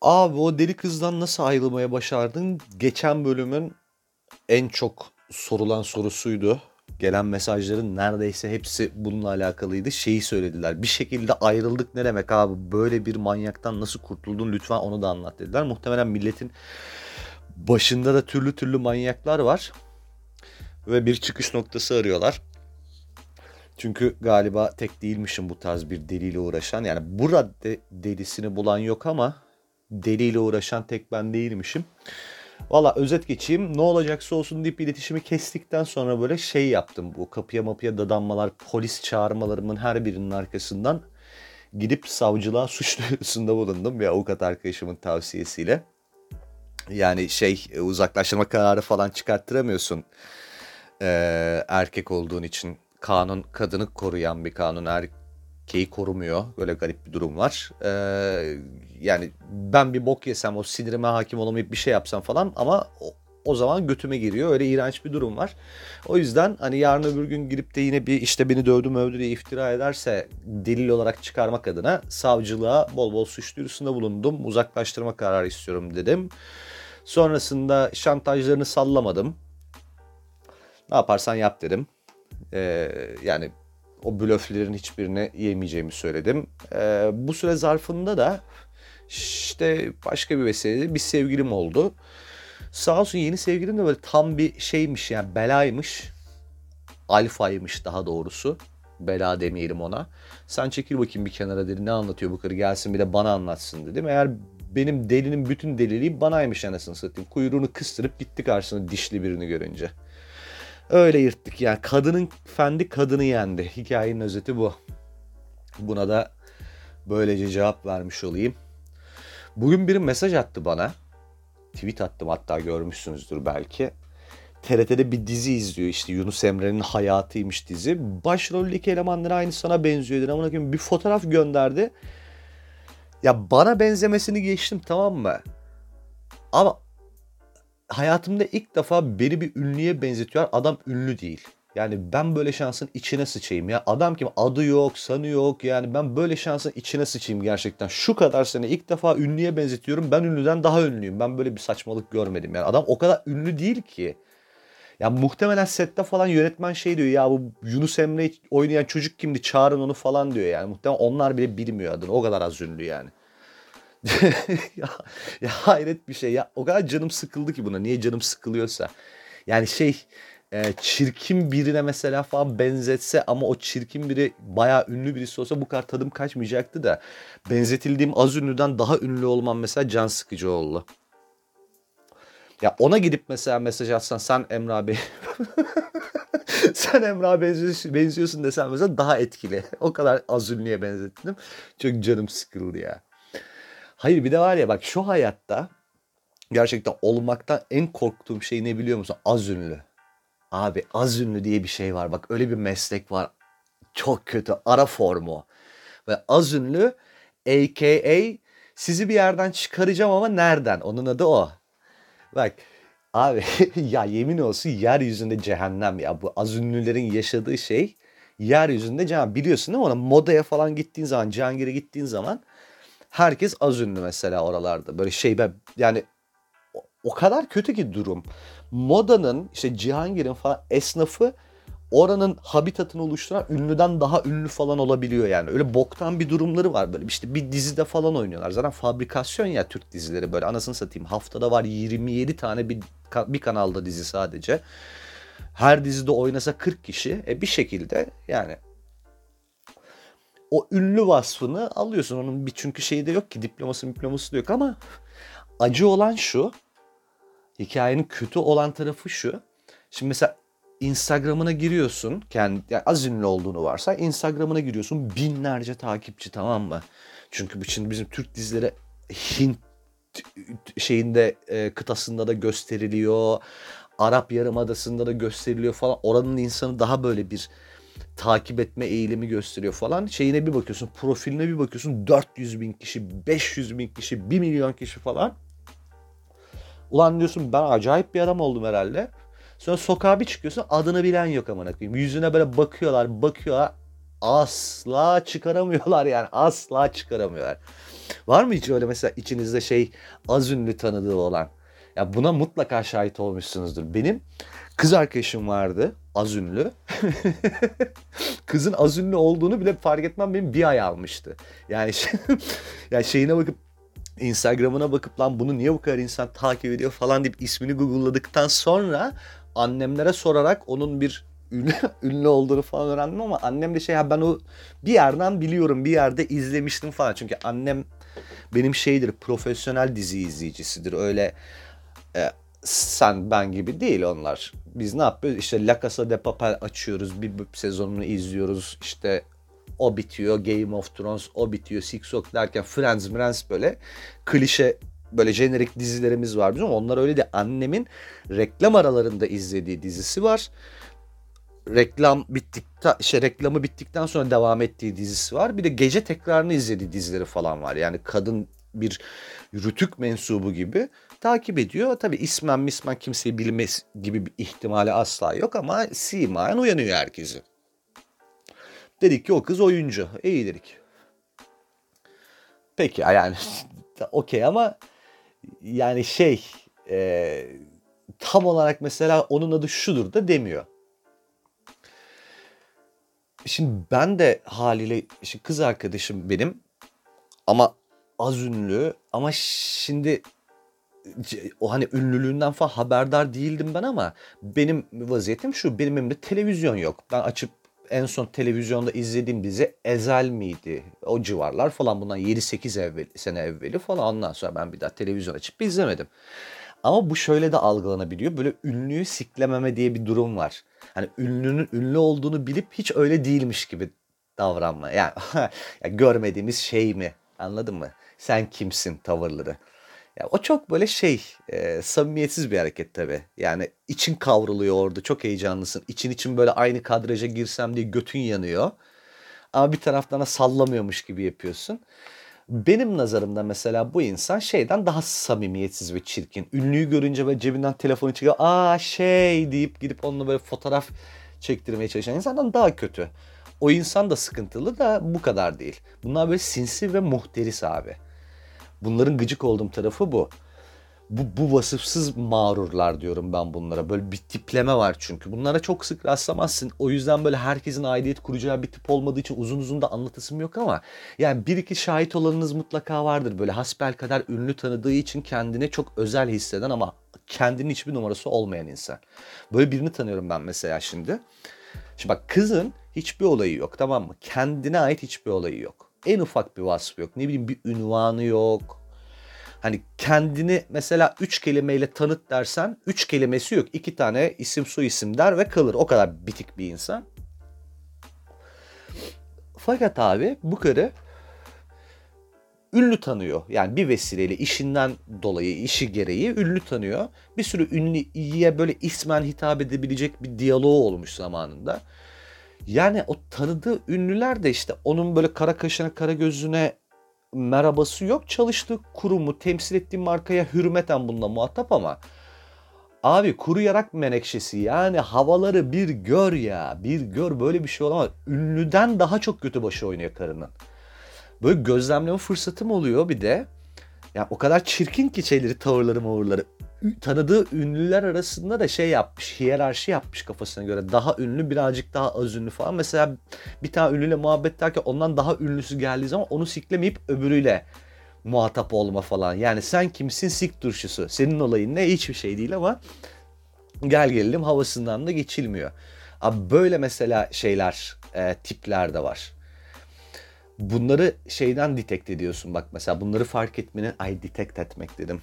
Abi o deli kızdan nasıl ayrılmaya başardın? Geçen bölümün en çok sorulan sorusuydu. Gelen mesajların neredeyse hepsi bununla alakalıydı. Şeyi söylediler. Bir şekilde ayrıldık ne demek abi? Böyle bir manyaktan nasıl kurtuldun? Lütfen onu da anlat dediler. Muhtemelen milletin başında da türlü türlü manyaklar var. Ve bir çıkış noktası arıyorlar. Çünkü galiba tek değilmişim bu tarz bir deliyle uğraşan. Yani bu radde delisini bulan yok ama deliyle uğraşan tek ben değilmişim. Valla özet geçeyim. Ne olacaksa olsun deyip iletişimi kestikten sonra böyle şey yaptım. Bu kapıya mapıya dadanmalar, polis çağırmalarımın her birinin arkasından gidip savcılığa suç duyurusunda bulundum. Bir avukat arkadaşımın tavsiyesiyle. Yani şey uzaklaştırma kararı falan çıkarttıramıyorsun. Ee, erkek olduğun için kanun kadını koruyan bir kanun erkeği korumuyor. Böyle garip bir durum var. Ee, yani ben bir bok yesem o sinirime hakim olamayıp bir şey yapsam falan ama o, o zaman götüme giriyor. Öyle iğrenç bir durum var. O yüzden hani yarın öbür gün girip de yine bir işte beni dövdü mövdü diye iftira ederse delil olarak çıkarmak adına savcılığa bol bol suç duyurusunda bulundum. Uzaklaştırma kararı istiyorum dedim. Sonrasında şantajlarını sallamadım. Ne yaparsan yap dedim. Ee, yani o blöflerin hiçbirini yemeyeceğimi söyledim. Ee, bu süre zarfında da işte başka bir vesileyle bir sevgilim oldu. Sağ olsun yeni sevgilim de böyle tam bir şeymiş yani belaymış. Alfaymış daha doğrusu. Bela demeyelim ona. Sen çekil bakayım bir kenara dedi. Ne anlatıyor bu karı gelsin bir de bana anlatsın dedim. Eğer benim delinin bütün deliliği banaymış anasını satayım. Kuyruğunu kıstırıp gitti karşısına dişli birini görünce. Öyle yırttık yani. Kadının fendi kadını yendi. Hikayenin özeti bu. Buna da böylece cevap vermiş olayım. Bugün biri mesaj attı bana. Tweet attım hatta görmüşsünüzdür belki. TRT'de bir dizi izliyor işte Yunus Emre'nin hayatıymış dizi. Başroldeki elemanlar aynı sana benziyor dedi. Ama bir fotoğraf gönderdi. Ya bana benzemesini geçtim tamam mı? Ama hayatımda ilk defa beni bir ünlüye benzetiyor. Adam ünlü değil. Yani ben böyle şansın içine sıçayım ya. Adam kim? Adı yok, sanı yok. Yani ben böyle şansın içine sıçayım gerçekten. Şu kadar sene ilk defa ünlüye benzetiyorum. Ben ünlüden daha ünlüyüm. Ben böyle bir saçmalık görmedim. Yani adam o kadar ünlü değil ki. Ya muhtemelen sette falan yönetmen şey diyor ya bu Yunus Emre oynayan çocuk kimdi çağırın onu falan diyor yani. Muhtemelen onlar bile bilmiyor adını. O kadar az ünlü yani. ya, ya hayret bir şey ya. O kadar canım sıkıldı ki buna. Niye canım sıkılıyorsa. Yani şey e, çirkin birine mesela falan benzetse ama o çirkin biri bayağı ünlü birisi olsa bu kadar tadım kaçmayacaktı da benzetildiğim az ünlüden daha ünlü olmam mesela can sıkıcı oldu. Ya ona gidip mesela mesaj atsan sen Emre abi sen Emre abi benziyorsun, benziyorsun desen mesela daha etkili. O kadar az ünlüye benzettim. Çok canım sıkıldı ya. Hayır bir de var ya bak şu hayatta gerçekten olmaktan en korktuğum şey ne biliyor musun? Az ünlü. Abi az ünlü diye bir şey var. Bak öyle bir meslek var. Çok kötü. Ara formu. Ve az ünlü aka sizi bir yerden çıkaracağım ama nereden? Onun adı o. Bak abi ya yemin olsun yeryüzünde cehennem ya. Bu az ünlülerin yaşadığı şey yeryüzünde cehennem. Biliyorsun değil mi? Ona modaya falan gittiğin zaman, Cihangir'e gittiğin zaman herkes az ünlü mesela oralarda. Böyle şey ben yani o kadar kötü ki durum. Moda'nın işte Cihangir'in falan esnafı oranın habitatını oluşturan ünlüden daha ünlü falan olabiliyor yani. Öyle boktan bir durumları var böyle. İşte bir dizide falan oynuyorlar. Zaten fabrikasyon ya Türk dizileri böyle anasını satayım. Haftada var 27 tane bir, bir kanalda dizi sadece. Her dizide oynasa 40 kişi. E bir şekilde yani o ünlü vasfını alıyorsun. Onun bir çünkü şeyi de yok ki diploması diploması da yok ama acı olan şu. Hikayenin kötü olan tarafı şu. Şimdi mesela Instagram'ına giriyorsun. Kendi yani az ünlü olduğunu varsa Instagram'ına giriyorsun. Binlerce takipçi tamam mı? Çünkü şimdi bizim Türk dizileri Hint şeyinde e, kıtasında da gösteriliyor. Arap Yarımadası'nda da gösteriliyor falan. Oranın insanı daha böyle bir takip etme eğilimi gösteriyor falan. Şeyine bir bakıyorsun, profiline bir bakıyorsun 400 bin kişi, 500 bin kişi, 1 milyon kişi falan. Ulan diyorsun ben acayip bir adam oldum herhalde. Sonra sokağa bir çıkıyorsun adını bilen yok amına koyayım. Yüzüne böyle bakıyorlar, bakıyorlar. asla çıkaramıyorlar yani asla çıkaramıyorlar. Var mı hiç öyle mesela içinizde şey az ünlü tanıdığı olan? Ya buna mutlaka şahit olmuşsunuzdur. Benim kız arkadaşım vardı az ünlü. Kızın az ünlü olduğunu bile fark etmem benim bir ay almıştı. Yani şey, yani şeyine bakıp Instagram'ına bakıp lan bunu niye bu kadar insan takip ediyor falan deyip ismini google'ladıktan sonra annemlere sorarak onun bir ünlü, ünlü olduğunu falan öğrendim ama annem de şey ya ben o bir yerden biliyorum bir yerde izlemiştim falan. Çünkü annem benim şeydir profesyonel dizi izleyicisidir. Öyle e, sen ben gibi değil onlar. Biz ne yapıyoruz? İşte La Casa de Papel açıyoruz. Bir, sezonunu izliyoruz. İşte o bitiyor. Game of Thrones o bitiyor. Six O'Clock derken Friends, Friends böyle klişe böyle jenerik dizilerimiz var bizim. Onlar öyle de annemin reklam aralarında izlediği dizisi var. Reklam bittikten işte reklamı bittikten sonra devam ettiği dizisi var. Bir de gece tekrarını izlediği dizileri falan var. Yani kadın bir rütük mensubu gibi takip ediyor. Tabi ismen mismen kimseyi bilmez gibi bir ihtimali asla yok ama simayen uyanıyor herkesi. Dedik ki o kız oyuncu. İyi dedik. Peki yani okey ama yani şey e, tam olarak mesela onun adı şudur da demiyor. Şimdi ben de haliyle şimdi kız arkadaşım benim ama az ünlü ama şimdi o hani ünlülüğünden falan haberdar değildim ben ama benim vaziyetim şu benim elimde televizyon yok. Ben açıp en son televizyonda izlediğim dizi Ezel miydi? O civarlar falan bundan 7-8 evvel, sene evveli falan ondan sonra ben bir daha televizyon açıp izlemedim. Ama bu şöyle de algılanabiliyor. Böyle ünlüyü siklememe diye bir durum var. Hani ünlünün ünlü olduğunu bilip hiç öyle değilmiş gibi davranma. Yani ya görmediğimiz şey mi? Anladın mı? Sen kimsin tavırları. Ya o çok böyle şey e, samimiyetsiz bir hareket tabi. Yani için kavruluyor orada çok heyecanlısın. İçin için böyle aynı kadraja girsem diye götün yanıyor. Ama bir taraftan da sallamıyormuş gibi yapıyorsun. Benim nazarımda mesela bu insan şeyden daha samimiyetsiz ve çirkin. Ünlüyü görünce böyle cebinden telefonu çıkıyor. Aa şey deyip gidip onunla böyle fotoğraf çektirmeye çalışan insandan daha kötü. O insan da sıkıntılı da bu kadar değil. Bunlar böyle sinsi ve muhteris abi. Bunların gıcık olduğum tarafı bu. Bu, bu vasıfsız mağrurlar diyorum ben bunlara. Böyle bir tipleme var çünkü. Bunlara çok sık rastlamazsın. O yüzden böyle herkesin aidiyet kuracağı bir tip olmadığı için uzun uzun da anlatısım yok ama yani bir iki şahit olanınız mutlaka vardır. Böyle hasbel kadar ünlü tanıdığı için kendine çok özel hisseden ama kendinin hiçbir numarası olmayan insan. Böyle birini tanıyorum ben mesela şimdi. Şimdi bak kızın hiçbir olayı yok tamam mı? Kendine ait hiçbir olayı yok en ufak bir vasfı yok. Ne bileyim bir ünvanı yok. Hani kendini mesela üç kelimeyle tanıt dersen üç kelimesi yok. İki tane isim su isim der ve kalır. O kadar bitik bir insan. Fakat abi bu karı ünlü tanıyor. Yani bir vesileyle işinden dolayı, işi gereği ünlü tanıyor. Bir sürü ünlüye böyle ismen hitap edebilecek bir diyaloğu olmuş zamanında. Yani o tanıdığı ünlüler de işte onun böyle kara kaşına kara gözüne merhabası yok. Çalıştığı kurumu temsil ettiği markaya hürmeten bununla muhatap ama abi kuru yarak menekşesi yani havaları bir gör ya bir gör böyle bir şey olamaz. Ünlüden daha çok kötü başı oynuyor karının. Böyle gözlemleme fırsatım oluyor bir de. Ya o kadar çirkin ki şeyleri, tavırları, mavurları tanıdığı ünlüler arasında da şey yapmış, hiyerarşi yapmış kafasına göre. Daha ünlü, birazcık daha az ünlü falan. Mesela bir tane ünlüyle muhabbet derken ondan daha ünlüsü geldiği zaman onu siklemeyip öbürüyle muhatap olma falan. Yani sen kimsin sik turşusu. Senin olayın ne? Hiçbir şey değil ama gel gelelim havasından da geçilmiyor. Abi böyle mesela şeyler, e, tipler de var. Bunları şeyden detect ediyorsun bak mesela bunları fark etmenin ay detect etmek dedim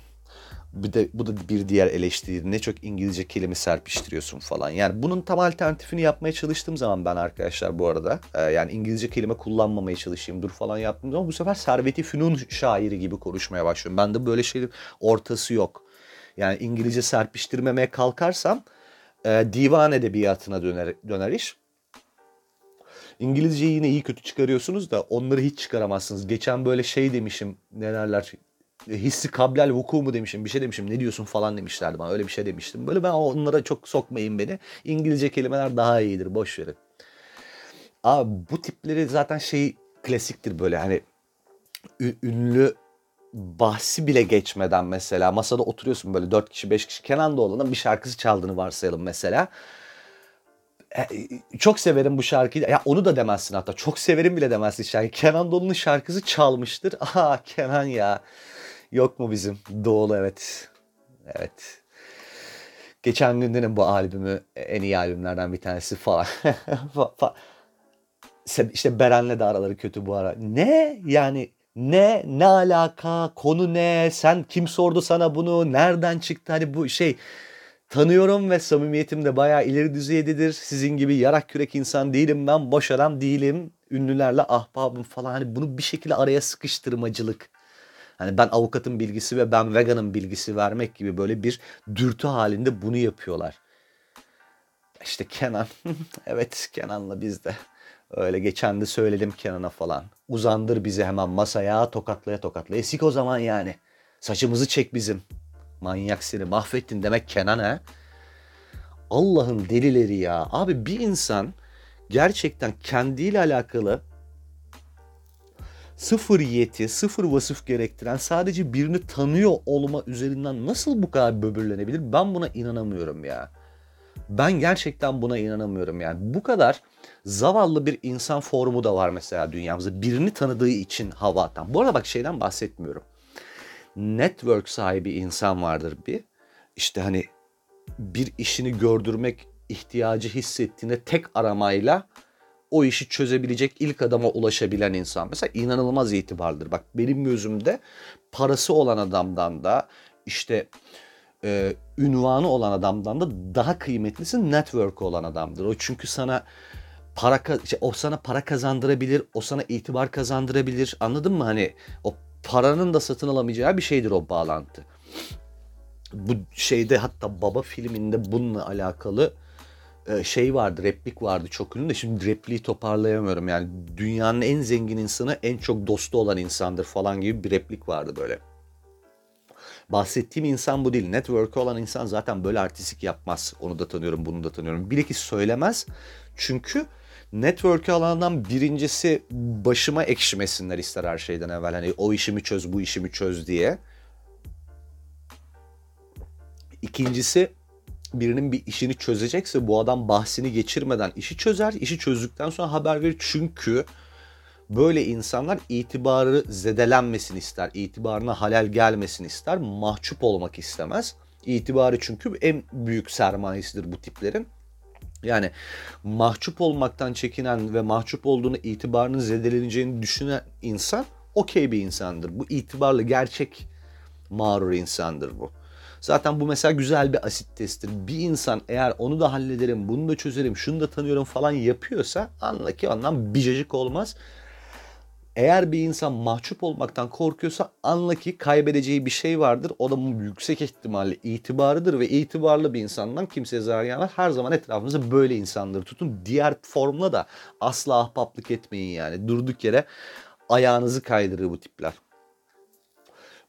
bir de bu da bir diğer eleştiri. Ne çok İngilizce kelime serpiştiriyorsun falan. Yani bunun tam alternatifini yapmaya çalıştığım zaman ben arkadaşlar bu arada e, yani İngilizce kelime kullanmamaya çalışayım dur falan yaptığım zaman bu sefer Servet-i Fünun şairi gibi konuşmaya başlıyorum. Ben de böyle şeyin ortası yok. Yani İngilizce serpiştirmemeye kalkarsam e, divan edebiyatına döner, döner iş. İngilizceyi yine iyi kötü çıkarıyorsunuz da onları hiç çıkaramazsınız. Geçen böyle şey demişim ne derler hissi kablel vuku mu demişim bir şey demişim ne diyorsun falan demişlerdi bana öyle bir şey demiştim. Böyle ben onlara çok sokmayın beni. İngilizce kelimeler daha iyidir boş verin. Abi bu tipleri zaten şey klasiktir böyle hani ünlü bahsi bile geçmeden mesela masada oturuyorsun böyle 4 kişi 5 kişi Kenan Doğulu'nun bir şarkısı çaldığını varsayalım mesela. E, çok severim bu şarkıyı. Ya onu da demezsin hatta. Çok severim bile demezsin şarkı. Kenan Doğulu'nun şarkısı çalmıştır. Aha Kenan ya. Yok mu bizim? Doğulu evet. Evet. Geçen günlerin bu albümü en iyi albümlerden bir tanesi falan. İşte Beren'le de araları kötü bu ara. Ne? Yani ne? Ne alaka? Konu ne? Sen kim sordu sana bunu? Nereden çıktı? Hani bu şey tanıyorum ve samimiyetim de bayağı ileri düzeydedir. Sizin gibi yarak kürek insan değilim ben. Boş adam değilim. Ünlülerle ahbabım falan. Hani bunu bir şekilde araya sıkıştırmacılık. Hani ben avukatın bilgisi ve ben veganın bilgisi vermek gibi böyle bir dürtü halinde bunu yapıyorlar. İşte Kenan. evet Kenan'la biz de. Öyle geçen de söyledim Kenan'a falan. Uzandır bizi hemen masaya tokatlaya tokatlaya. Esik o zaman yani. Saçımızı çek bizim. Manyak seni mahvettin demek Kenan ha. Allah'ın delileri ya. Abi bir insan gerçekten kendiyle alakalı sıfır yeti, sıfır vasıf gerektiren sadece birini tanıyor olma üzerinden nasıl bu kadar böbürlenebilir? Ben buna inanamıyorum ya. Ben gerçekten buna inanamıyorum yani. Bu kadar zavallı bir insan formu da var mesela dünyamızda. Birini tanıdığı için hava atan. Bu arada bak şeyden bahsetmiyorum. Network sahibi insan vardır bir. İşte hani bir işini gördürmek ihtiyacı hissettiğinde tek aramayla o işi çözebilecek ilk adama ulaşabilen insan. Mesela inanılmaz itibarlıdır. Bak benim gözümde parası olan adamdan da işte e, ünvanı olan adamdan da daha kıymetlisi network olan adamdır. O çünkü sana para şey, o sana para kazandırabilir, o sana itibar kazandırabilir. Anladın mı? Hani o paranın da satın alamayacağı bir şeydir o bağlantı. Bu şeyde hatta Baba filminde bununla alakalı e, şey vardı, replik vardı çok ünlü de şimdi repliği toparlayamıyorum. Yani dünyanın en zengin insanı en çok dostu olan insandır falan gibi bir replik vardı böyle. Bahsettiğim insan bu değil. Network olan insan zaten böyle artistik yapmaz. Onu da tanıyorum, bunu da tanıyorum. Bir iki söylemez. Çünkü network'ü alandan birincisi başıma ekşimesinler ister her şeyden evvel. Hani o işimi çöz, bu işimi çöz diye. İkincisi birinin bir işini çözecekse bu adam bahsini geçirmeden işi çözer. İşi çözdükten sonra haber verir. Çünkü böyle insanlar itibarı zedelenmesini ister. itibarına halel gelmesini ister. Mahcup olmak istemez. İtibarı çünkü en büyük sermayesidir bu tiplerin. Yani mahcup olmaktan çekinen ve mahcup olduğunu itibarının zedeleneceğini düşünen insan okey bir insandır. Bu itibarlı gerçek mağrur insandır bu. Zaten bu mesela güzel bir asit testtir. Bir insan eğer onu da hallederim, bunu da çözerim, şunu da tanıyorum falan yapıyorsa anla ki ondan bicacık olmaz. Eğer bir insan mahcup olmaktan korkuyorsa anla ki kaybedeceği bir şey vardır. O da yüksek ihtimalle itibarıdır ve itibarlı bir insandan kimseye zarar gelmez. Her zaman etrafınızda böyle insanları tutun. Diğer formla da asla ahbaplık etmeyin yani. Durduk yere ayağınızı kaydırır bu tipler.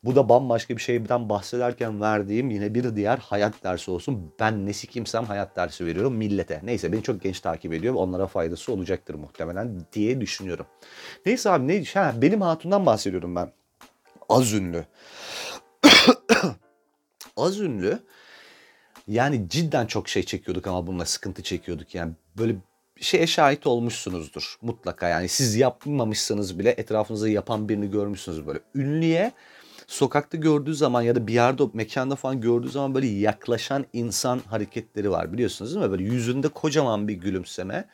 Bu da bambaşka bir şeyden bahsederken verdiğim yine bir diğer hayat dersi olsun. Ben nesi kimsem hayat dersi veriyorum millete. Neyse beni çok genç takip ediyor. Onlara faydası olacaktır muhtemelen diye düşünüyorum. Neyse abi ne ha, benim hatundan bahsediyorum ben. Az ünlü. Az ünlü. Yani cidden çok şey çekiyorduk ama bununla sıkıntı çekiyorduk. Yani böyle şeye şahit olmuşsunuzdur mutlaka. Yani siz yapmamışsanız bile etrafınızda yapan birini görmüşsünüz böyle. Ünlüye sokakta gördüğü zaman ya da bir yerde mekanda falan gördüğü zaman böyle yaklaşan insan hareketleri var biliyorsunuz değil mi? Böyle yüzünde kocaman bir gülümseme.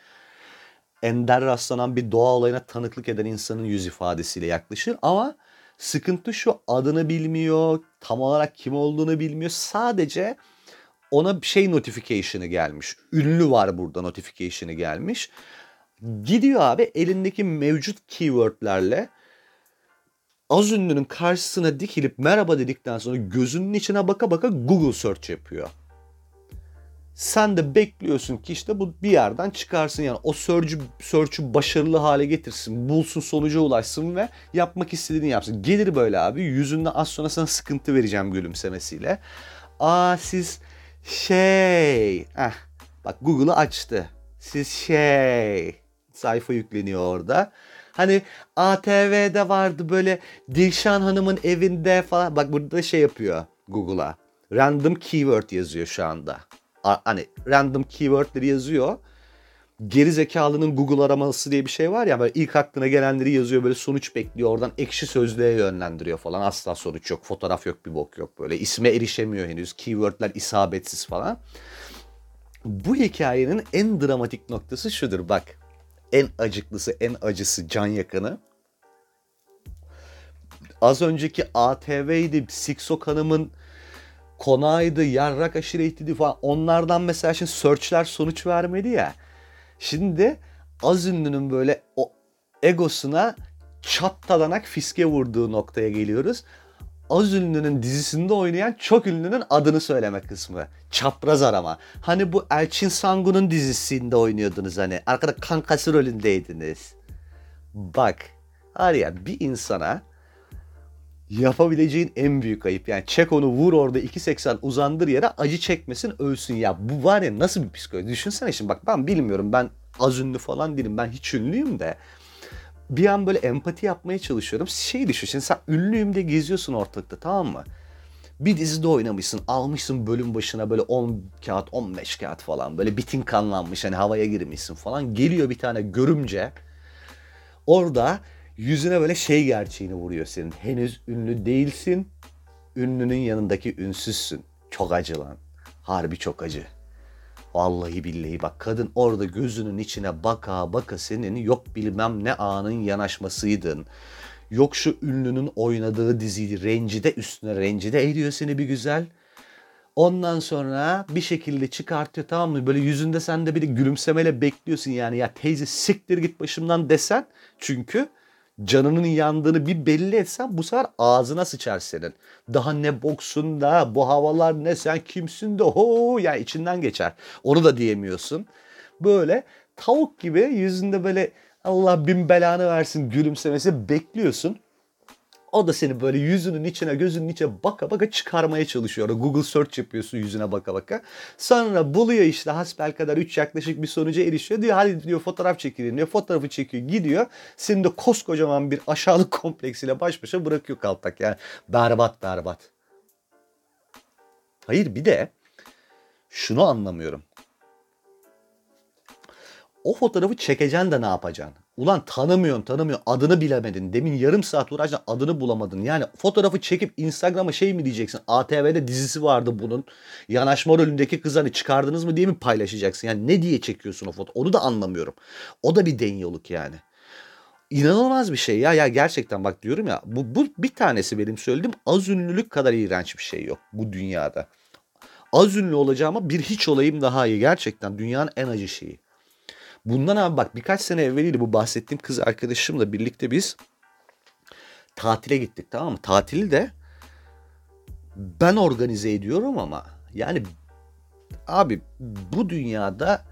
Ender rastlanan bir doğa olayına tanıklık eden insanın yüz ifadesiyle yaklaşır ama sıkıntı şu adını bilmiyor, tam olarak kim olduğunu bilmiyor. Sadece ona şey notification'ı gelmiş. Ünlü var burada notification'ı gelmiş. Gidiyor abi elindeki mevcut keywordlerle az ünlünün karşısına dikilip merhaba dedikten sonra gözünün içine baka baka Google search yapıyor. Sen de bekliyorsun ki işte bu bir yerden çıkarsın yani o search'ü search'ü başarılı hale getirsin, bulsun sonuca ulaşsın ve yapmak istediğini yapsın. Gelir böyle abi yüzünde az sonra sana sıkıntı vereceğim gülümsemesiyle. Aa siz şey, eh, bak Google'ı açtı. Siz şey, sayfa yükleniyor orada. Hani ATV'de vardı böyle Dilşan Hanım'ın evinde falan. Bak burada şey yapıyor Google'a. Random keyword yazıyor şu anda. A- hani random keywordleri yazıyor. Geri zekalının Google araması diye bir şey var ya böyle ilk aklına gelenleri yazıyor böyle sonuç bekliyor oradan ekşi sözlüğe yönlendiriyor falan asla sonuç yok fotoğraf yok bir bok yok böyle isme erişemiyor henüz keywordler isabetsiz falan. Bu hikayenin en dramatik noktası şudur bak en acıklısı en acısı can yakını az önceki ATV'ydi Siksok Hanım'ın konağıydı, yarrak aşiretiydi falan. Onlardan mesela şimdi searchler sonuç vermedi ya. Şimdi az ünlünün böyle o egosuna çattadanak fiske vurduğu noktaya geliyoruz. Az ünlünün dizisinde oynayan çok ünlünün adını söyleme kısmı. Çapraz arama. Hani bu Elçin Sangun'un dizisinde oynuyordunuz hani. Arkada kankası rolündeydiniz. Bak. Var ya bir insana yapabileceğin en büyük ayıp. Yani çek onu vur orada 2.80 uzandır yere acı çekmesin ölsün. Ya bu var ya nasıl bir psikoloji. Düşünsene şimdi bak ben bilmiyorum ben az ünlü falan değilim. Ben hiç ünlüyüm de. Bir an böyle empati yapmaya çalışıyorum. Şey düşün şimdi sen ünlüyüm de geziyorsun ortalıkta tamam mı? Bir dizide oynamışsın, almışsın bölüm başına böyle 10 kağıt, 15 kağıt falan. Böyle bitin kanlanmış hani havaya girmişsin falan. Geliyor bir tane görümce. Orada yüzüne böyle şey gerçeğini vuruyor senin. Henüz ünlü değilsin. Ünlünün yanındaki ünsüzsün. Çok acı lan. Harbi çok acı. Vallahi billahi bak kadın orada gözünün içine baka baka senin yok bilmem ne anın yanaşmasıydın. Yok şu ünlünün oynadığı diziyi rencide üstüne rencide ediyor seni bir güzel. Ondan sonra bir şekilde çıkartıyor tamam mı? Böyle yüzünde sen de bir gülümsemeyle bekliyorsun yani. Ya teyze siktir git başımdan desen. Çünkü canının yandığını bir belli etsen bu sefer ağzına sıçar senin. Daha ne boksun da bu havalar ne sen kimsin de ho ya yani içinden geçer. Onu da diyemiyorsun. Böyle tavuk gibi yüzünde böyle Allah bin belanı versin gülümsemesi bekliyorsun. O da seni böyle yüzünün içine gözünün içine baka baka çıkarmaya çalışıyor. Google search yapıyorsun yüzüne baka baka. Sonra buluyor işte hasbel kadar 3 yaklaşık bir sonuca erişiyor. Diyor hadi diyor fotoğraf çekelim diyor. Fotoğrafı çekiyor gidiyor. Seni de koskocaman bir aşağılık kompleksiyle baş başa bırakıyor kaltak. Yani berbat berbat. Hayır bir de şunu anlamıyorum. O fotoğrafı çekeceksin de ne yapacaksın? Ulan tanımıyorsun tanımıyorsun adını bilemedin. Demin yarım saat uğraştın adını bulamadın. Yani fotoğrafı çekip Instagram'a şey mi diyeceksin? ATV'de dizisi vardı bunun. Yanaşma rolündeki kız hani çıkardınız mı diye mi paylaşacaksın? Yani ne diye çekiyorsun o foto? Onu da anlamıyorum. O da bir denyoluk yani. İnanılmaz bir şey ya. Ya gerçekten bak diyorum ya bu, bu bir tanesi benim söylediğim az ünlülük kadar iğrenç bir şey yok bu dünyada. Az ünlü olacağıma bir hiç olayım daha iyi. Gerçekten dünyanın en acı şeyi. Bundan abi bak birkaç sene evveliydi bu bahsettiğim kız arkadaşımla birlikte biz tatile gittik tamam mı? Tatili de ben organize ediyorum ama yani abi bu dünyada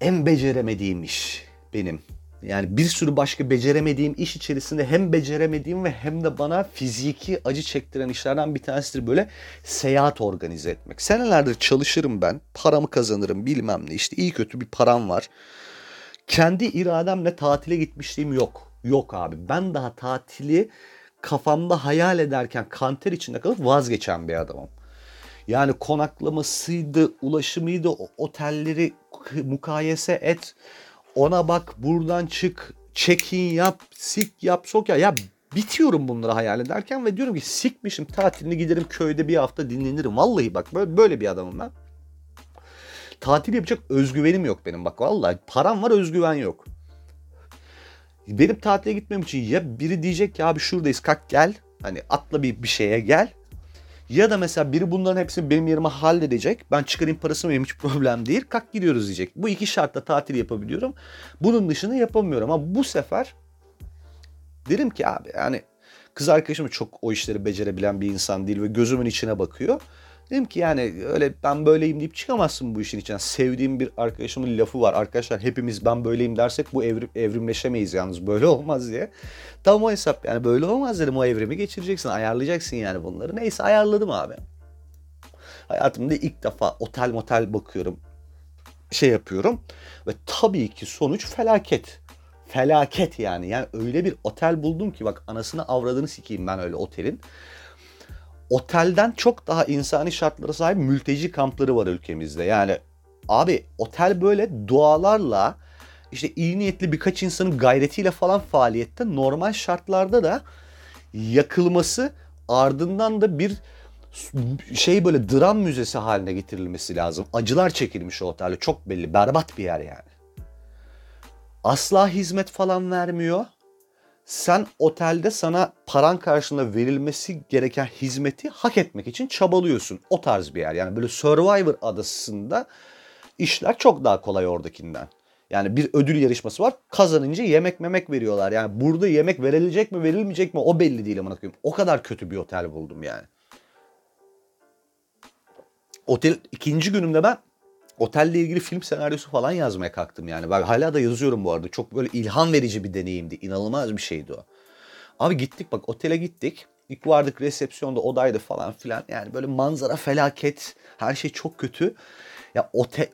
en beceremediğim iş benim. Yani bir sürü başka beceremediğim iş içerisinde hem beceremediğim ve hem de bana fiziki acı çektiren işlerden bir tanesidir böyle seyahat organize etmek. Senelerdir çalışırım ben, paramı kazanırım bilmem ne işte iyi kötü bir param var. Kendi irademle tatile gitmişliğim yok. Yok abi ben daha tatili kafamda hayal ederken kanter içinde kalıp vazgeçen bir adamım. Yani konaklamasıydı, ulaşımıydı, otelleri mukayese et ona bak buradan çık check-in yap sik yap sok ya ya bitiyorum bunları hayal ederken ve diyorum ki sikmişim tatilini giderim köyde bir hafta dinlenirim. Vallahi bak böyle, böyle bir adamım ben. Tatil yapacak özgüvenim yok benim bak vallahi param var özgüven yok. Benim tatile gitmem için ya biri diyecek ki abi şuradayız kalk gel hani atla bir, bir şeye gel ya da mesela biri bunların hepsini benim yerime halledecek. Ben çıkarayım parasını benim hiç problem değil. Kalk gidiyoruz diyecek. Bu iki şartla tatil yapabiliyorum. Bunun dışında yapamıyorum. Ama bu sefer derim ki abi yani kız arkadaşım çok o işleri becerebilen bir insan değil ve gözümün içine bakıyor. Dedim ki yani öyle ben böyleyim deyip çıkamazsın bu işin içinden. Sevdiğim bir arkadaşımın lafı var. Arkadaşlar hepimiz ben böyleyim dersek bu evrim, evrimleşemeyiz yalnız böyle olmaz diye. Tam o hesap yani böyle olmaz dedim o evrimi geçireceksin ayarlayacaksın yani bunları. Neyse ayarladım abi. Hayatımda ilk defa otel motel bakıyorum. şey yapıyorum. Ve tabii ki sonuç felaket. Felaket yani. Yani öyle bir otel buldum ki bak anasını avradını sikeyim ben öyle otelin. Otelden çok daha insani şartlara sahip mülteci kampları var ülkemizde. Yani abi otel böyle dualarla işte iyi niyetli birkaç insanın gayretiyle falan faaliyette normal şartlarda da yakılması ardından da bir şey böyle dram müzesi haline getirilmesi lazım. Acılar çekilmiş o otelde çok belli berbat bir yer yani. Asla hizmet falan vermiyor. Sen otelde sana paran karşılığında verilmesi gereken hizmeti hak etmek için çabalıyorsun. O tarz bir yer. Yani böyle Survivor adasında işler çok daha kolay oradakinden. Yani bir ödül yarışması var. Kazanınca yemek memek veriyorlar. Yani burada yemek verilecek mi verilmeyecek mi o belli değil amına koyayım. O kadar kötü bir otel buldum yani. Otel ikinci günümde ben otelle ilgili film senaryosu falan yazmaya kalktım yani. Ben hala da yazıyorum bu arada. Çok böyle ilham verici bir deneyimdi. İnanılmaz bir şeydi o. Abi gittik bak otele gittik. İlk vardık resepsiyonda odaydı falan filan. Yani böyle manzara felaket. Her şey çok kötü. Ya otel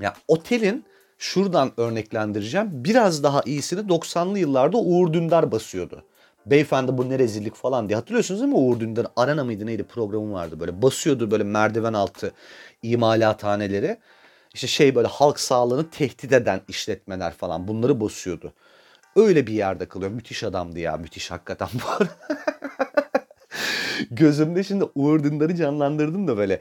ya otelin şuradan örneklendireceğim. Biraz daha iyisini 90'lı yıllarda Uğur Dündar basıyordu. Beyefendi bu ne rezillik falan diye. Hatırlıyorsunuz değil mi Uğur Dündar? Arena mıydı neydi programı vardı böyle. Basıyordu böyle merdiven altı imalathaneleri. İşte şey böyle halk sağlığını tehdit eden işletmeler falan bunları basıyordu. Öyle bir yerde kalıyor. Müthiş adamdı ya. Müthiş hakikaten bu arada. Gözümde şimdi Uğur Dündar'ı canlandırdım da böyle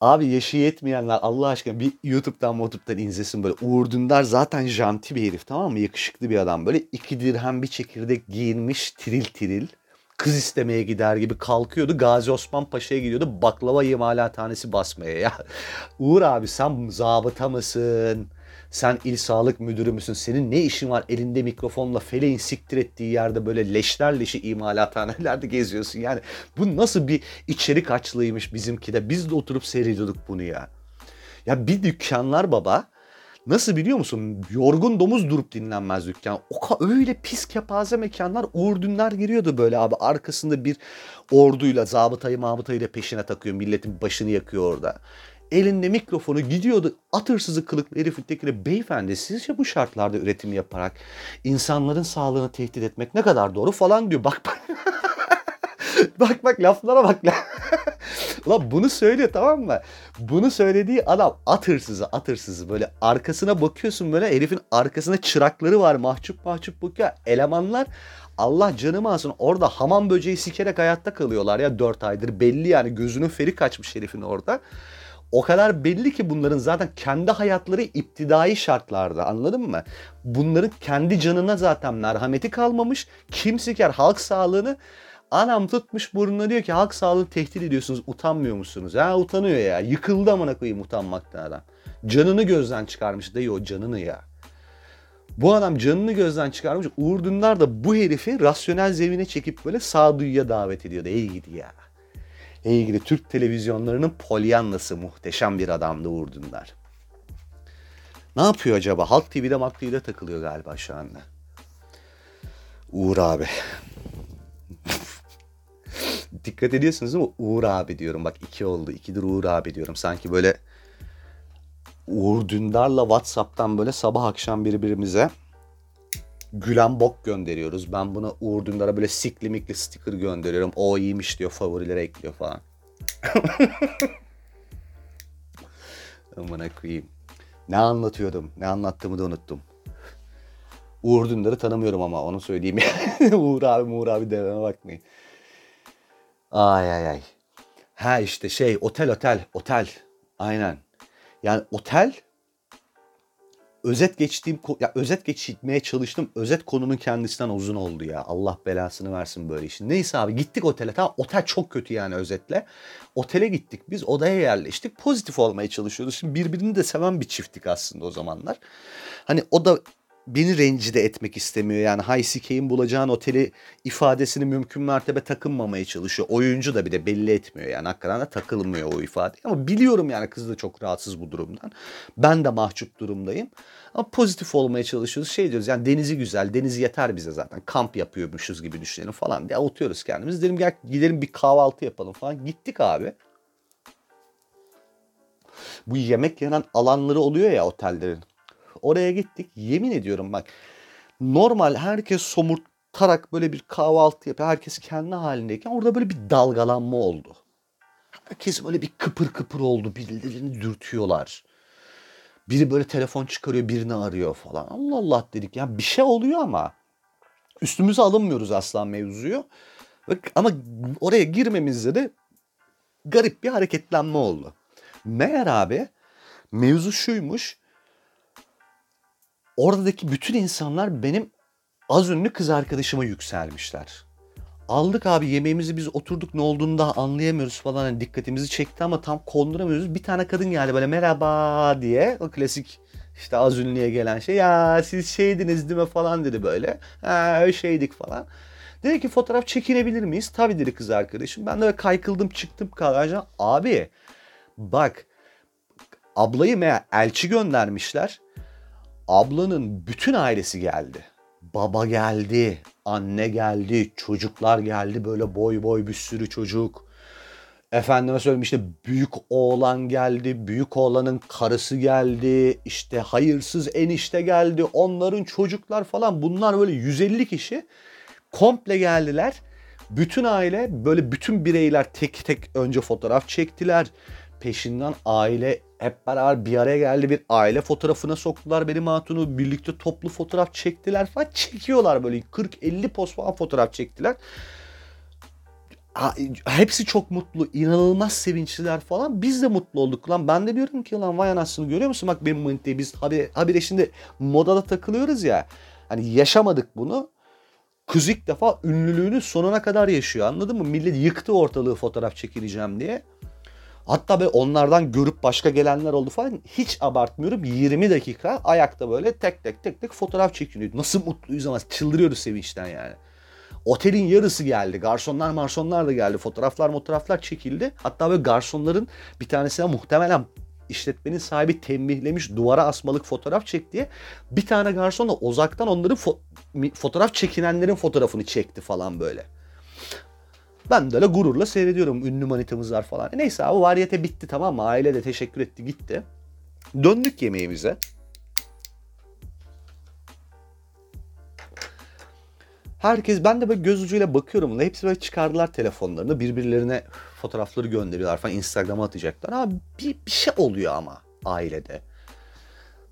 Abi yaşı yetmeyenler Allah aşkına bir YouTube'dan YouTube'dan izlesin böyle. Uğur Dündar zaten janti bir herif tamam mı? Yakışıklı bir adam. Böyle iki dirhem bir çekirdek giyinmiş tiril tiril. Kız istemeye gider gibi kalkıyordu. Gazi Osman Paşa'ya gidiyordu. Baklava imalathanesi basmaya ya. Uğur abi sen zabıta mısın? Sen il sağlık müdürü müsün? Senin ne işin var elinde mikrofonla feleğin siktir ettiği yerde böyle leşler leşi imalathanelerde geziyorsun. Yani bu nasıl bir içerik açlığıymış bizimki de. Biz de oturup seyrediyorduk bunu ya. Ya bir dükkanlar baba Nasıl biliyor musun? Yorgun domuz durup dinlenmez dükkan. O öyle pis kepaze mekanlar Uğur Dündar giriyordu böyle abi. Arkasında bir orduyla zabıtayı mabıtayı peşine takıyor. Milletin başını yakıyor orada elinde mikrofonu gidiyordu at hırsızı kılıklı herifin tekine beyefendi sizce bu şartlarda üretim yaparak insanların sağlığını tehdit etmek ne kadar doğru falan diyor. Bak bak. bak bak laflara bak. Ulan bunu söylüyor tamam mı? Bunu söylediği adam at hırsızı at hırsızı böyle arkasına bakıyorsun böyle herifin arkasında çırakları var mahcup mahcup bakıyor. Elemanlar Allah canımı alsın orada hamam böceği sikerek hayatta kalıyorlar ya dört aydır belli yani gözünün feri kaçmış herifin orada o kadar belli ki bunların zaten kendi hayatları iptidai şartlarda anladın mı? Bunların kendi canına zaten merhameti kalmamış. Kim siker halk sağlığını Anam tutmuş burnuna diyor ki halk sağlığını tehdit ediyorsunuz utanmıyor musunuz? Ha utanıyor ya yıkıldı amına koyayım utanmaktan adam. Canını gözden çıkarmış dayı o canını ya. Bu adam canını gözden çıkarmış. Uğur Dündar da bu herifi rasyonel zemine çekip böyle sağduyuya davet ediyordu. Ey gidi ya ilgili Türk televizyonlarının polyanlası muhteşem bir adamdı Uğur Dündar. Ne yapıyor acaba? Halk TV'de Halk takılıyor galiba şu anda. Uğur abi. Dikkat ediyorsunuz değil mi? Uğur abi diyorum. Bak iki oldu. İkidir Uğur abi diyorum. Sanki böyle Uğur Dündar'la Whatsapp'tan böyle sabah akşam birbirimize gülen bok gönderiyoruz. Ben buna Uğur Dündar'a böyle sikli mikli sticker gönderiyorum. O iyiymiş diyor favorilere ekliyor falan. Amına koyayım. Ne anlatıyordum? Ne anlattığımı da unuttum. Uğur Dündar'ı tanımıyorum ama onu söyleyeyim. Uğur abi Uğur abi dememe bakmayın. Ay ay ay. Ha işte şey otel otel otel. Aynen. Yani otel özet geçtiğim ya özet geçmeye çalıştım. Özet konunun kendisinden uzun oldu ya. Allah belasını versin böyle işin. Neyse abi gittik otele. Tamam otel çok kötü yani özetle. Otele gittik biz odaya yerleştik. Pozitif olmaya çalışıyoruz. Şimdi birbirini de seven bir çifttik aslında o zamanlar. Hani o da beni rencide etmek istemiyor. Yani hay sikeyim bulacağın oteli ifadesini mümkün mertebe takınmamaya çalışıyor. Oyuncu da bir de belli etmiyor yani hakikaten de takılmıyor o ifade. Ama biliyorum yani kız da çok rahatsız bu durumdan. Ben de mahcup durumdayım. Ama pozitif olmaya çalışıyoruz. Şey diyoruz yani denizi güzel, denizi yeter bize zaten. Kamp yapıyormuşuz gibi düşünelim falan diye avutuyoruz kendimiz. Dedim gel gidelim bir kahvaltı yapalım falan. Gittik abi. bu yemek yenen alanları oluyor ya otellerin. Oraya gittik. Yemin ediyorum bak. Normal herkes somurtarak böyle bir kahvaltı yapıyor. Herkes kendi halindeyken orada böyle bir dalgalanma oldu. Herkes böyle bir kıpır kıpır oldu. Birilerini dürtüyorlar. Biri böyle telefon çıkarıyor birini arıyor falan. Allah Allah dedik ya bir şey oluyor ama üstümüze alınmıyoruz asla mevzuyu. Ama oraya girmemizde de garip bir hareketlenme oldu. Meğer abi mevzu şuymuş. Oradaki bütün insanlar benim az ünlü kız arkadaşıma yükselmişler. Aldık abi yemeğimizi biz oturduk ne olduğunu daha anlayamıyoruz falan. Yani dikkatimizi çekti ama tam konduramıyoruz. Bir tane kadın geldi böyle merhaba diye. O klasik işte az ünlüye gelen şey. Ya siz şeydiniz değil mi falan dedi böyle. Ha şeydik falan. Dedi ki fotoğraf çekinebilir miyiz? Tabii dedi kız arkadaşım. Ben de kaykıldım çıktım garajdan. Abi bak ablayı meğer elçi göndermişler. Ablanın bütün ailesi geldi. Baba geldi, anne geldi, çocuklar geldi böyle boy boy bir sürü çocuk. Efendime söyleyeyim işte büyük oğlan geldi, büyük oğlanın karısı geldi, işte hayırsız enişte geldi, onların çocuklar falan bunlar böyle 150 kişi komple geldiler. Bütün aile böyle bütün bireyler tek tek önce fotoğraf çektiler. Peşinden aile hep beraber bir araya geldi bir aile fotoğrafına soktular benim hatunu. Birlikte toplu fotoğraf çektiler falan çekiyorlar böyle 40-50 post falan fotoğraf çektiler. Hepsi çok mutlu, inanılmaz sevinçliler falan. Biz de mutlu olduk lan. Ben de diyorum ki lan vay anasını görüyor musun? Bak benim manitayı biz habire, habire şimdi modada takılıyoruz ya. Hani yaşamadık bunu. Kız defa ünlülüğünü sonuna kadar yaşıyor anladın mı? Millet yıktı ortalığı fotoğraf çekileceğim diye. Hatta böyle onlardan görüp başka gelenler oldu falan. Hiç abartmıyorum. 20 dakika ayakta böyle tek tek tek tek fotoğraf çekiliyor. Nasıl mutluyuz ama çıldırıyoruz sevinçten yani. Otelin yarısı geldi. Garsonlar marsonlar da geldi. Fotoğraflar fotoğraflar çekildi. Hatta böyle garsonların bir tanesine muhtemelen işletmenin sahibi tembihlemiş duvara asmalık fotoğraf çek diye. Bir tane garson da uzaktan onların fo- fotoğraf çekinenlerin fotoğrafını çekti falan böyle. Ben de öyle gururla seyrediyorum ünlü manitamız var falan. E neyse abi variyete bitti tamam mı? Aile de teşekkür etti gitti. Döndük yemeğimize. Herkes ben de böyle göz ucuyla bakıyorum. Hepsi böyle çıkardılar telefonlarını. Birbirlerine fotoğrafları gönderiyorlar falan. Instagram'a atacaklar. Abi bir, bir şey oluyor ama ailede.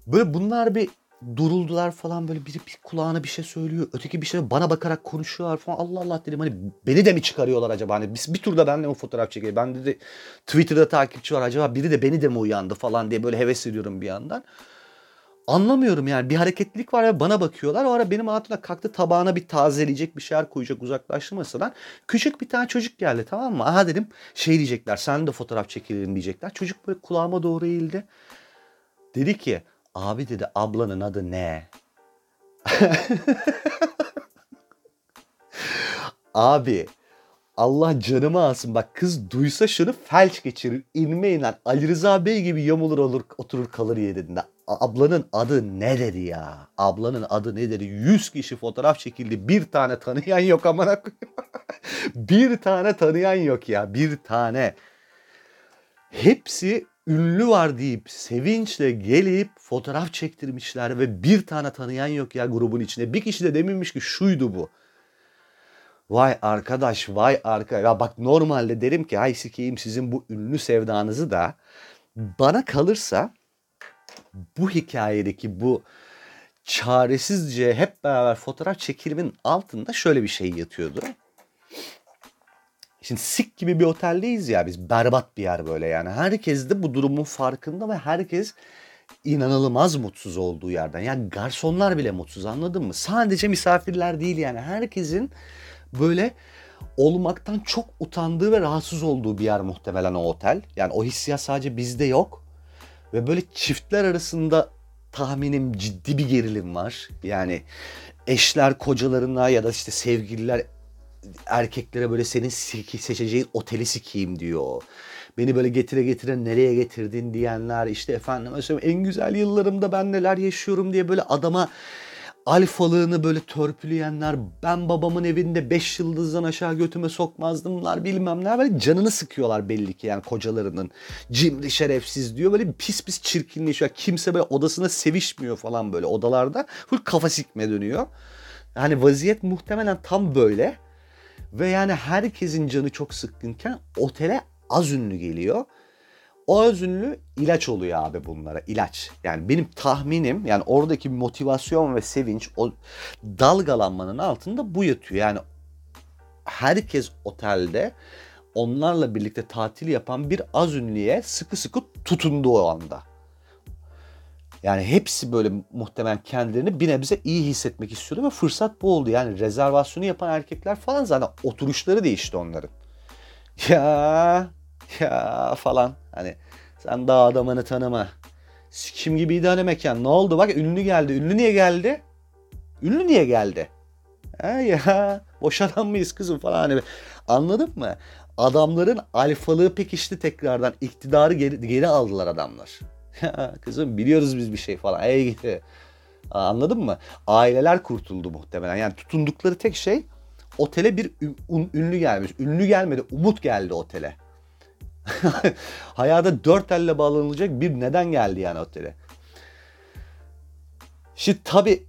Böyle bunlar bir duruldular falan böyle biri bir kulağına bir şey söylüyor. Öteki bir şey bana bakarak konuşuyorlar falan. Allah Allah dedim hani beni de mi çıkarıyorlar acaba? Hani biz bir turda benle o fotoğraf çekelim. Ben dedi Twitter'da takipçi var acaba biri de beni de mi uyandı falan diye böyle heves ediyorum bir yandan. Anlamıyorum yani bir hareketlilik var ya bana bakıyorlar. O ara benim hatuna kalktı tabağına bir tazeleyecek bir şeyler koyacak uzaklaştırmasadan. Küçük bir tane çocuk geldi tamam mı? Aha dedim şey diyecekler sen de fotoğraf çekelim diyecekler. Çocuk böyle kulağıma doğru eğildi. Dedi ki Abi dedi ablanın adı ne? Abi Allah canımı alsın bak kız duysa şunu felç geçirir. İnme iner. Ali Rıza Bey gibi yamulur olur oturur kalır yerinde. Ablanın adı ne dedi ya? Ablanın adı ne dedi? Yüz kişi fotoğraf çekildi. Bir tane tanıyan yok amına bir tane tanıyan yok ya. Bir tane. Hepsi ünlü var deyip sevinçle gelip fotoğraf çektirmişler ve bir tane tanıyan yok ya grubun içinde. Bir kişi de dememiş ki şuydu bu. Vay arkadaş vay arka. Ya bak normalde derim ki ay sikeyim sizin bu ünlü sevdanızı da bana kalırsa bu hikayedeki bu çaresizce hep beraber fotoğraf çekilimin altında şöyle bir şey yatıyordu. Şimdi sik gibi bir oteldeyiz ya biz. Berbat bir yer böyle yani. Herkes de bu durumun farkında ve herkes inanılmaz mutsuz olduğu yerden. Yani garsonlar bile mutsuz anladın mı? Sadece misafirler değil yani. Herkesin böyle olmaktan çok utandığı ve rahatsız olduğu bir yer muhtemelen o otel. Yani o hissiyat sadece bizde yok. Ve böyle çiftler arasında tahminim ciddi bir gerilim var. Yani eşler kocalarına ya da işte sevgililer erkeklere böyle senin seçeceğin oteli sikeyim diyor. Beni böyle getire getire nereye getirdin diyenler işte efendim en güzel yıllarımda ben neler yaşıyorum diye böyle adama alfalığını böyle törpüleyenler, ben babamın evinde 5 yıldızdan aşağı götüme sokmazdımlar bilmem ne böyle canını sıkıyorlar belli ki yani kocalarının. Cimri şerefsiz diyor böyle pis pis çirkinleşiyor. Kimse böyle odasına sevişmiyor falan böyle odalarda. Full kafa sikme dönüyor. Yani vaziyet muhtemelen tam böyle. Ve yani herkesin canı çok sıkkınken otele az ünlü geliyor. O az ünlü ilaç oluyor abi bunlara ilaç. Yani benim tahminim yani oradaki motivasyon ve sevinç o dalgalanmanın altında bu yatıyor. Yani herkes otelde onlarla birlikte tatil yapan bir az ünlüye sıkı sıkı tutundu o anda. Yani hepsi böyle muhtemelen kendilerini bir nebze iyi hissetmek istiyordu ve fırsat bu oldu. Yani rezervasyonu yapan erkekler falan zaten oturuşları değişti onların. Ya ya falan hani sen daha adamını tanıma. Kim gibiydi hani mekan. Ne oldu bak ünlü geldi. Ünlü niye geldi? Ünlü niye geldi? Ha ya boş adam mıyız kızım falan hani anladın mı? Adamların alfalığı pekişti tekrardan. iktidarı geri, geri aldılar adamlar. Kızım biliyoruz biz bir şey falan. Ey. Anladın mı? Aileler kurtuldu muhtemelen. Yani tutundukları tek şey otele bir ünlü gelmiş. Ünlü gelmedi. Umut geldi otele. Hayata dört elle bağlanılacak bir neden geldi yani otele. Şimdi tabi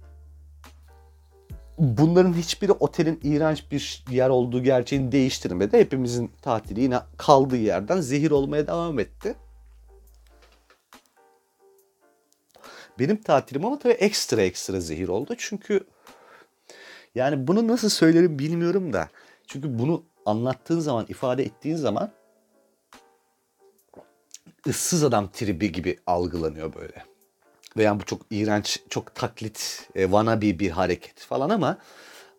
bunların hiçbiri otelin iğrenç bir yer olduğu gerçeğini değiştirmedi. Hepimizin tatili yine kaldığı yerden zehir olmaya devam etti. Benim tatilim ama tabii ekstra ekstra zehir oldu. Çünkü yani bunu nasıl söylerim bilmiyorum da. Çünkü bunu anlattığın zaman, ifade ettiğin zaman ıssız adam tribi gibi algılanıyor böyle. Ve yani bu çok iğrenç, çok taklit, e, wannabe bir hareket falan ama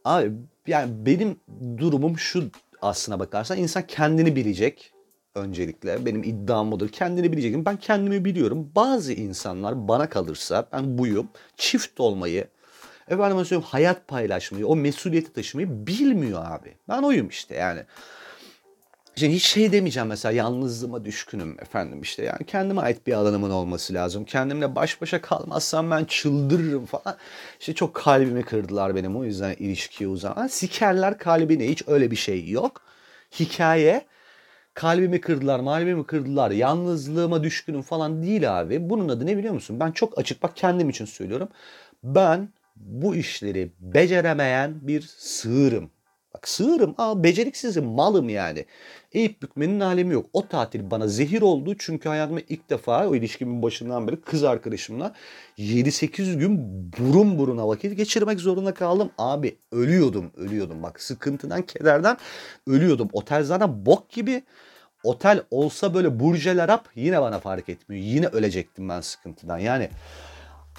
abi yani benim durumum şu aslına bakarsan insan kendini bilecek öncelikle. Benim iddiam odur. Kendini bilecek. Ben kendimi biliyorum. Bazı insanlar bana kalırsa ben buyum. Çift olmayı, efendim söyleyeyim hayat paylaşmayı, o mesuliyeti taşımayı bilmiyor abi. Ben oyum işte yani. Şimdi hiç şey demeyeceğim mesela yalnızlığıma düşkünüm efendim işte yani kendime ait bir alanımın olması lazım. Kendimle baş başa kalmazsam ben çıldırırım falan. İşte çok kalbimi kırdılar benim o yüzden ilişkiye uzanan. Sikerler kalbine hiç öyle bir şey yok. Hikaye kalbimi kırdılar, malbimi kırdılar, yalnızlığıma düşkünüm falan değil abi. Bunun adı ne biliyor musun? Ben çok açık bak kendim için söylüyorum. Ben bu işleri beceremeyen bir sığırım. Bak sığırım, aa, beceriksizim, malım yani. Eğip bükmenin alemi yok. O tatil bana zehir oldu çünkü hayatımda ilk defa o ilişkimin başından beri kız arkadaşımla 7-8 gün burun buruna vakit geçirmek zorunda kaldım. Abi ölüyordum, ölüyordum. Bak sıkıntıdan, kederden ölüyordum. Otel zaten bok gibi. Otel olsa böyle Burj Arab yine bana fark etmiyor. Yine ölecektim ben sıkıntıdan. Yani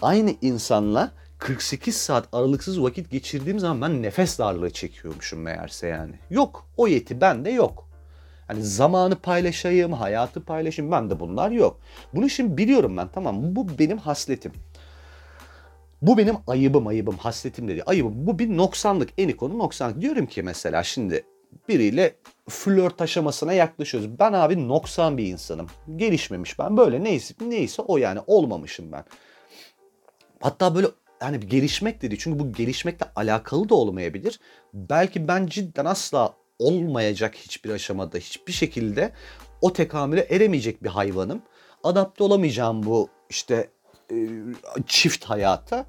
aynı insanla 48 saat aralıksız vakit geçirdiğim zaman ben nefes darlığı çekiyormuşum meğerse yani. Yok o yeti bende yok. Hani zamanı paylaşayım, hayatı paylaşayım ben de bunlar yok. Bunu şimdi biliyorum ben tamam bu benim hasletim. Bu benim ayıbım ayıbım hasletim dedi. Ayıbım bu bir noksanlık en konu noksanlık. Diyorum ki mesela şimdi biriyle flört aşamasına yaklaşıyoruz. Ben abi noksan bir insanım. Gelişmemiş ben böyle neyse neyse o yani olmamışım ben. Hatta böyle yani gelişmek dedi. Çünkü bu gelişmekle alakalı da olmayabilir. Belki ben cidden asla olmayacak hiçbir aşamada, hiçbir şekilde o tekamüle eremeyecek bir hayvanım. Adapte olamayacağım bu işte e, çift hayata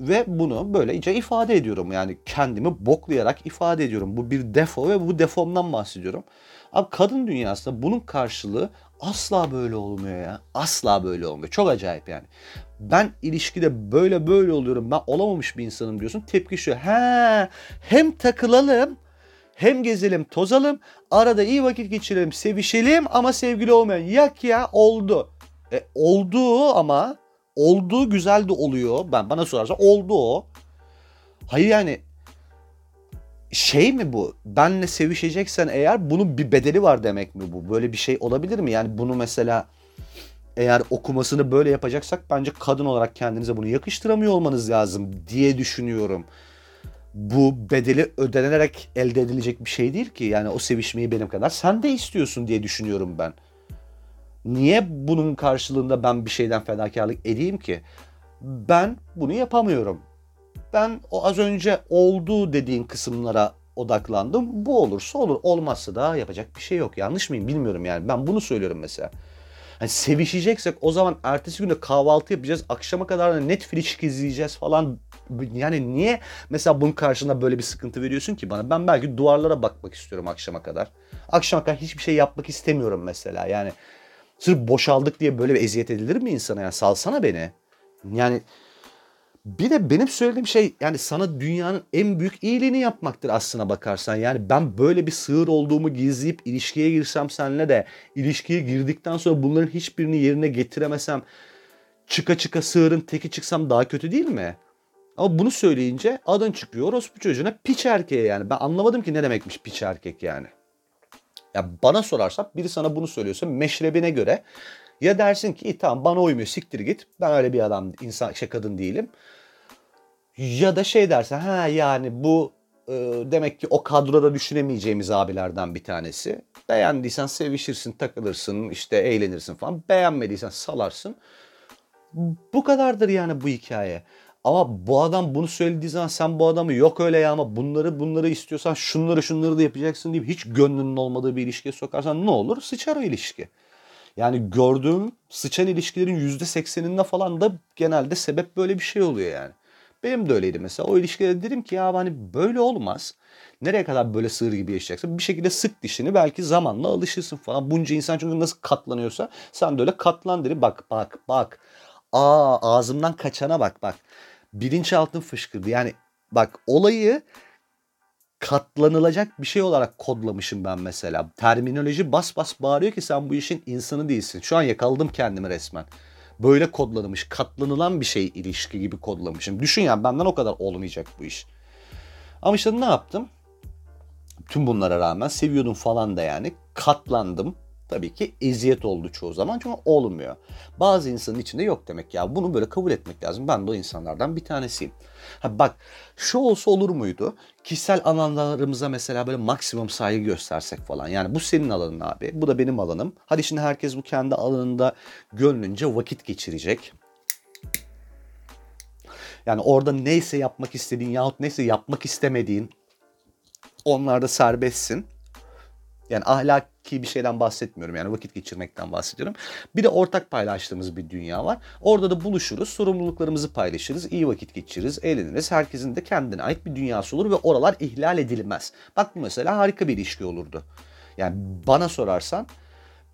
ve bunu böylece ifade ediyorum. Yani kendimi boklayarak ifade ediyorum. Bu bir defo ve bu defomdan bahsediyorum. Abi kadın dünyasında bunun karşılığı asla böyle olmuyor ya. Asla böyle olmuyor. Çok acayip yani ben ilişkide böyle böyle oluyorum ben olamamış bir insanım diyorsun. Tepki şu he hem takılalım hem gezelim tozalım arada iyi vakit geçirelim sevişelim ama sevgili olmayan yak ya oldu. E, oldu ama olduğu güzel de oluyor. Ben bana sorarsan oldu o. Hayır yani şey mi bu? Benle sevişeceksen eğer bunun bir bedeli var demek mi bu? Böyle bir şey olabilir mi? Yani bunu mesela eğer okumasını böyle yapacaksak bence kadın olarak kendinize bunu yakıştıramıyor olmanız lazım diye düşünüyorum. Bu bedeli ödenerek elde edilecek bir şey değil ki. Yani o sevişmeyi benim kadar sen de istiyorsun diye düşünüyorum ben. Niye bunun karşılığında ben bir şeyden fedakarlık edeyim ki? Ben bunu yapamıyorum. Ben o az önce oldu dediğin kısımlara odaklandım. Bu olursa olur. Olmazsa da yapacak bir şey yok. Yanlış mıyım bilmiyorum yani. Ben bunu söylüyorum mesela. Hani sevişeceksek o zaman ertesi günde kahvaltı yapacağız. Akşama kadar da Netflix izleyeceğiz falan. Yani niye mesela bunun karşında böyle bir sıkıntı veriyorsun ki bana? Ben belki duvarlara bakmak istiyorum akşama kadar. Akşama kadar hiçbir şey yapmak istemiyorum mesela. Yani sırf boşaldık diye böyle bir eziyet edilir mi insana? Yani salsana beni. Yani bir de benim söylediğim şey yani sana dünyanın en büyük iyiliğini yapmaktır aslına bakarsan. Yani ben böyle bir sığır olduğumu gizleyip ilişkiye girsem seninle de ilişkiye girdikten sonra bunların hiçbirini yerine getiremesem çıka çıka sığırın teki çıksam daha kötü değil mi? Ama bunu söyleyince adın çıkıyor orospu çocuğuna piç erkeğe yani. Ben anlamadım ki ne demekmiş piç erkek yani. Ya bana sorarsan biri sana bunu söylüyorsa meşrebine göre ya dersin ki tamam bana uymuyor siktir git. Ben öyle bir adam insan şey kadın değilim. Ya da şey dersen ha yani bu e, demek ki o kadroda düşünemeyeceğimiz abilerden bir tanesi. Beğendiysen sevişirsin, takılırsın, işte eğlenirsin falan. Beğenmediysen salarsın. Bu kadardır yani bu hikaye. Ama bu adam bunu söylediği zaman sen bu adamı yok öyle ya ama bunları bunları istiyorsan şunları şunları da yapacaksın deyip hiç gönlünün olmadığı bir ilişkiye sokarsan ne olur? Sıçar o ilişki. Yani gördüğüm sıçan ilişkilerin yüzde sekseninde falan da genelde sebep böyle bir şey oluyor yani. Benim de öyleydi mesela. O ilişkide dedim ki ya hani böyle olmaz. Nereye kadar böyle sığır gibi yaşayacaksın? Bir şekilde sık dişini belki zamanla alışırsın falan. Bunca insan çünkü nasıl katlanıyorsa sen de öyle katlan dedim. Bak bak bak. Aa ağzımdan kaçana bak bak. Bilinçaltım fışkırdı. Yani bak olayı katlanılacak bir şey olarak kodlamışım ben mesela. Terminoloji bas bas bağırıyor ki sen bu işin insanı değilsin. Şu an yakaladım kendimi resmen. Böyle kodlanmış, katlanılan bir şey ilişki gibi kodlamışım. Düşün yani benden o kadar olmayacak bu iş. Ama işte ne yaptım? Tüm bunlara rağmen seviyordum falan da yani. Katlandım tabii ki eziyet oldu çoğu zaman çünkü olmuyor. Bazı insanın içinde yok demek ya. Bunu böyle kabul etmek lazım. Ben de o insanlardan bir tanesiyim. Ha bak şu olsa olur muydu? Kişisel alanlarımıza mesela böyle maksimum saygı göstersek falan. Yani bu senin alanın abi. Bu da benim alanım. Hadi şimdi herkes bu kendi alanında gönlünce vakit geçirecek. Yani orada neyse yapmak istediğin yahut neyse yapmak istemediğin onlarda serbestsin. Yani ahlaki bir şeyden bahsetmiyorum. Yani vakit geçirmekten bahsediyorum. Bir de ortak paylaştığımız bir dünya var. Orada da buluşuruz, sorumluluklarımızı paylaşırız, iyi vakit geçiririz, eğleniriz. Herkesin de kendine ait bir dünyası olur ve oralar ihlal edilmez. Bak bu mesela harika bir ilişki olurdu. Yani bana sorarsan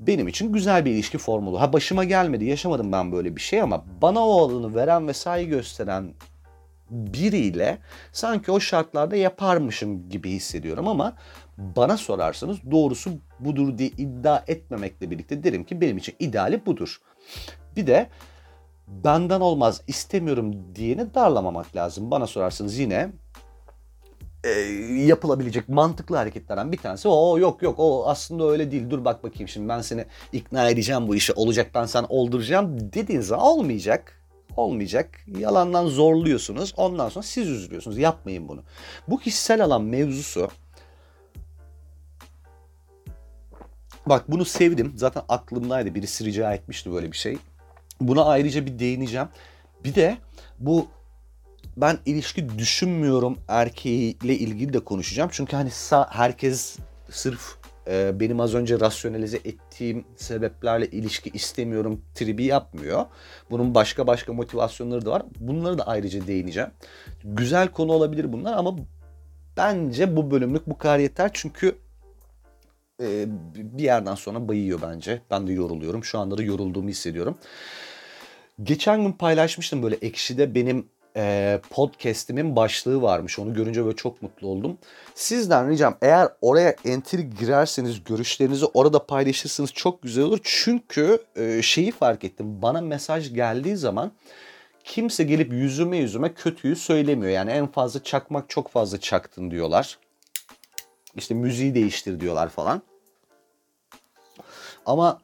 benim için güzel bir ilişki formulu. Ha başıma gelmedi, yaşamadım ben böyle bir şey ama bana o alanı veren ve saygı gösteren biriyle sanki o şartlarda yaparmışım gibi hissediyorum ama bana sorarsanız doğrusu budur diye iddia etmemekle birlikte derim ki benim için ideali budur. Bir de benden olmaz istemiyorum diyeni darlamamak lazım. Bana sorarsanız yine e, yapılabilecek mantıklı hareketlerden bir tanesi o yok yok o aslında öyle değil dur bak bakayım şimdi ben seni ikna edeceğim bu işe olacak ben sen olduracağım dediğin zaman olmayacak olmayacak. Yalandan zorluyorsunuz. Ondan sonra siz üzülüyorsunuz. Yapmayın bunu. Bu kişisel alan mevzusu Bak bunu sevdim. Zaten aklımdaydı. Birisi rica etmişti böyle bir şey. Buna ayrıca bir değineceğim. Bir de bu ben ilişki düşünmüyorum erkeğiyle ilgili de konuşacağım. Çünkü hani herkes sırf e, benim az önce rasyonalize ettiğim sebeplerle ilişki istemiyorum tribi yapmıyor. Bunun başka başka motivasyonları da var. Bunları da ayrıca değineceğim. Güzel konu olabilir bunlar ama bence bu bölümlük bu kadar yeter. Çünkü e, bir yerden sonra bayıyor bence. Ben de yoruluyorum. Şu anda da yorulduğumu hissediyorum. Geçen gün paylaşmıştım böyle ekşide benim e, podcast'imin başlığı varmış. Onu görünce böyle çok mutlu oldum. Sizden ricam eğer oraya enter girerseniz görüşlerinizi orada paylaşırsınız çok güzel olur. Çünkü e, şeyi fark ettim. Bana mesaj geldiği zaman kimse gelip yüzüme yüzüme kötüyü söylemiyor. Yani en fazla çakmak çok fazla çaktın diyorlar. İşte müziği değiştir diyorlar falan. Ama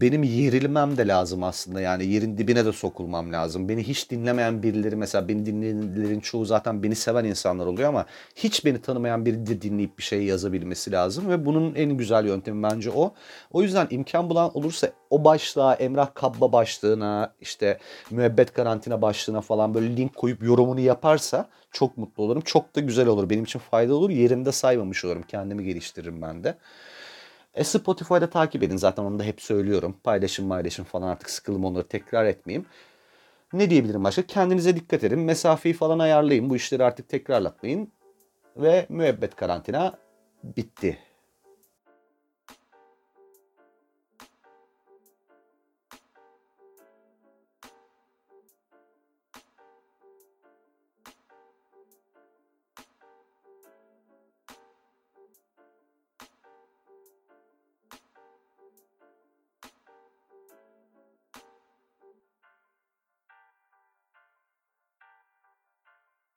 benim yerilmem de lazım aslında. Yani yerin dibine de sokulmam lazım. Beni hiç dinlemeyen birileri mesela beni dinleyenlerin çoğu zaten beni seven insanlar oluyor ama hiç beni tanımayan biri de dinleyip bir şey yazabilmesi lazım ve bunun en güzel yöntemi bence o. O yüzden imkan bulan olursa o başlığa, Emrah Kabba başlığına, işte müebbet karantina başlığına falan böyle link koyup yorumunu yaparsa çok mutlu olurum. Çok da güzel olur. Benim için faydalı olur. Yerimde saymamış olurum. Kendimi geliştiririm ben de. E Spotify'da takip edin. Zaten onu da hep söylüyorum. Paylaşın paylaşın falan artık sıkılım onları tekrar etmeyeyim. Ne diyebilirim başka? Kendinize dikkat edin. Mesafeyi falan ayarlayın. Bu işleri artık tekrarlatmayın. Ve müebbet karantina bitti.